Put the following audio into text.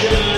Yeah.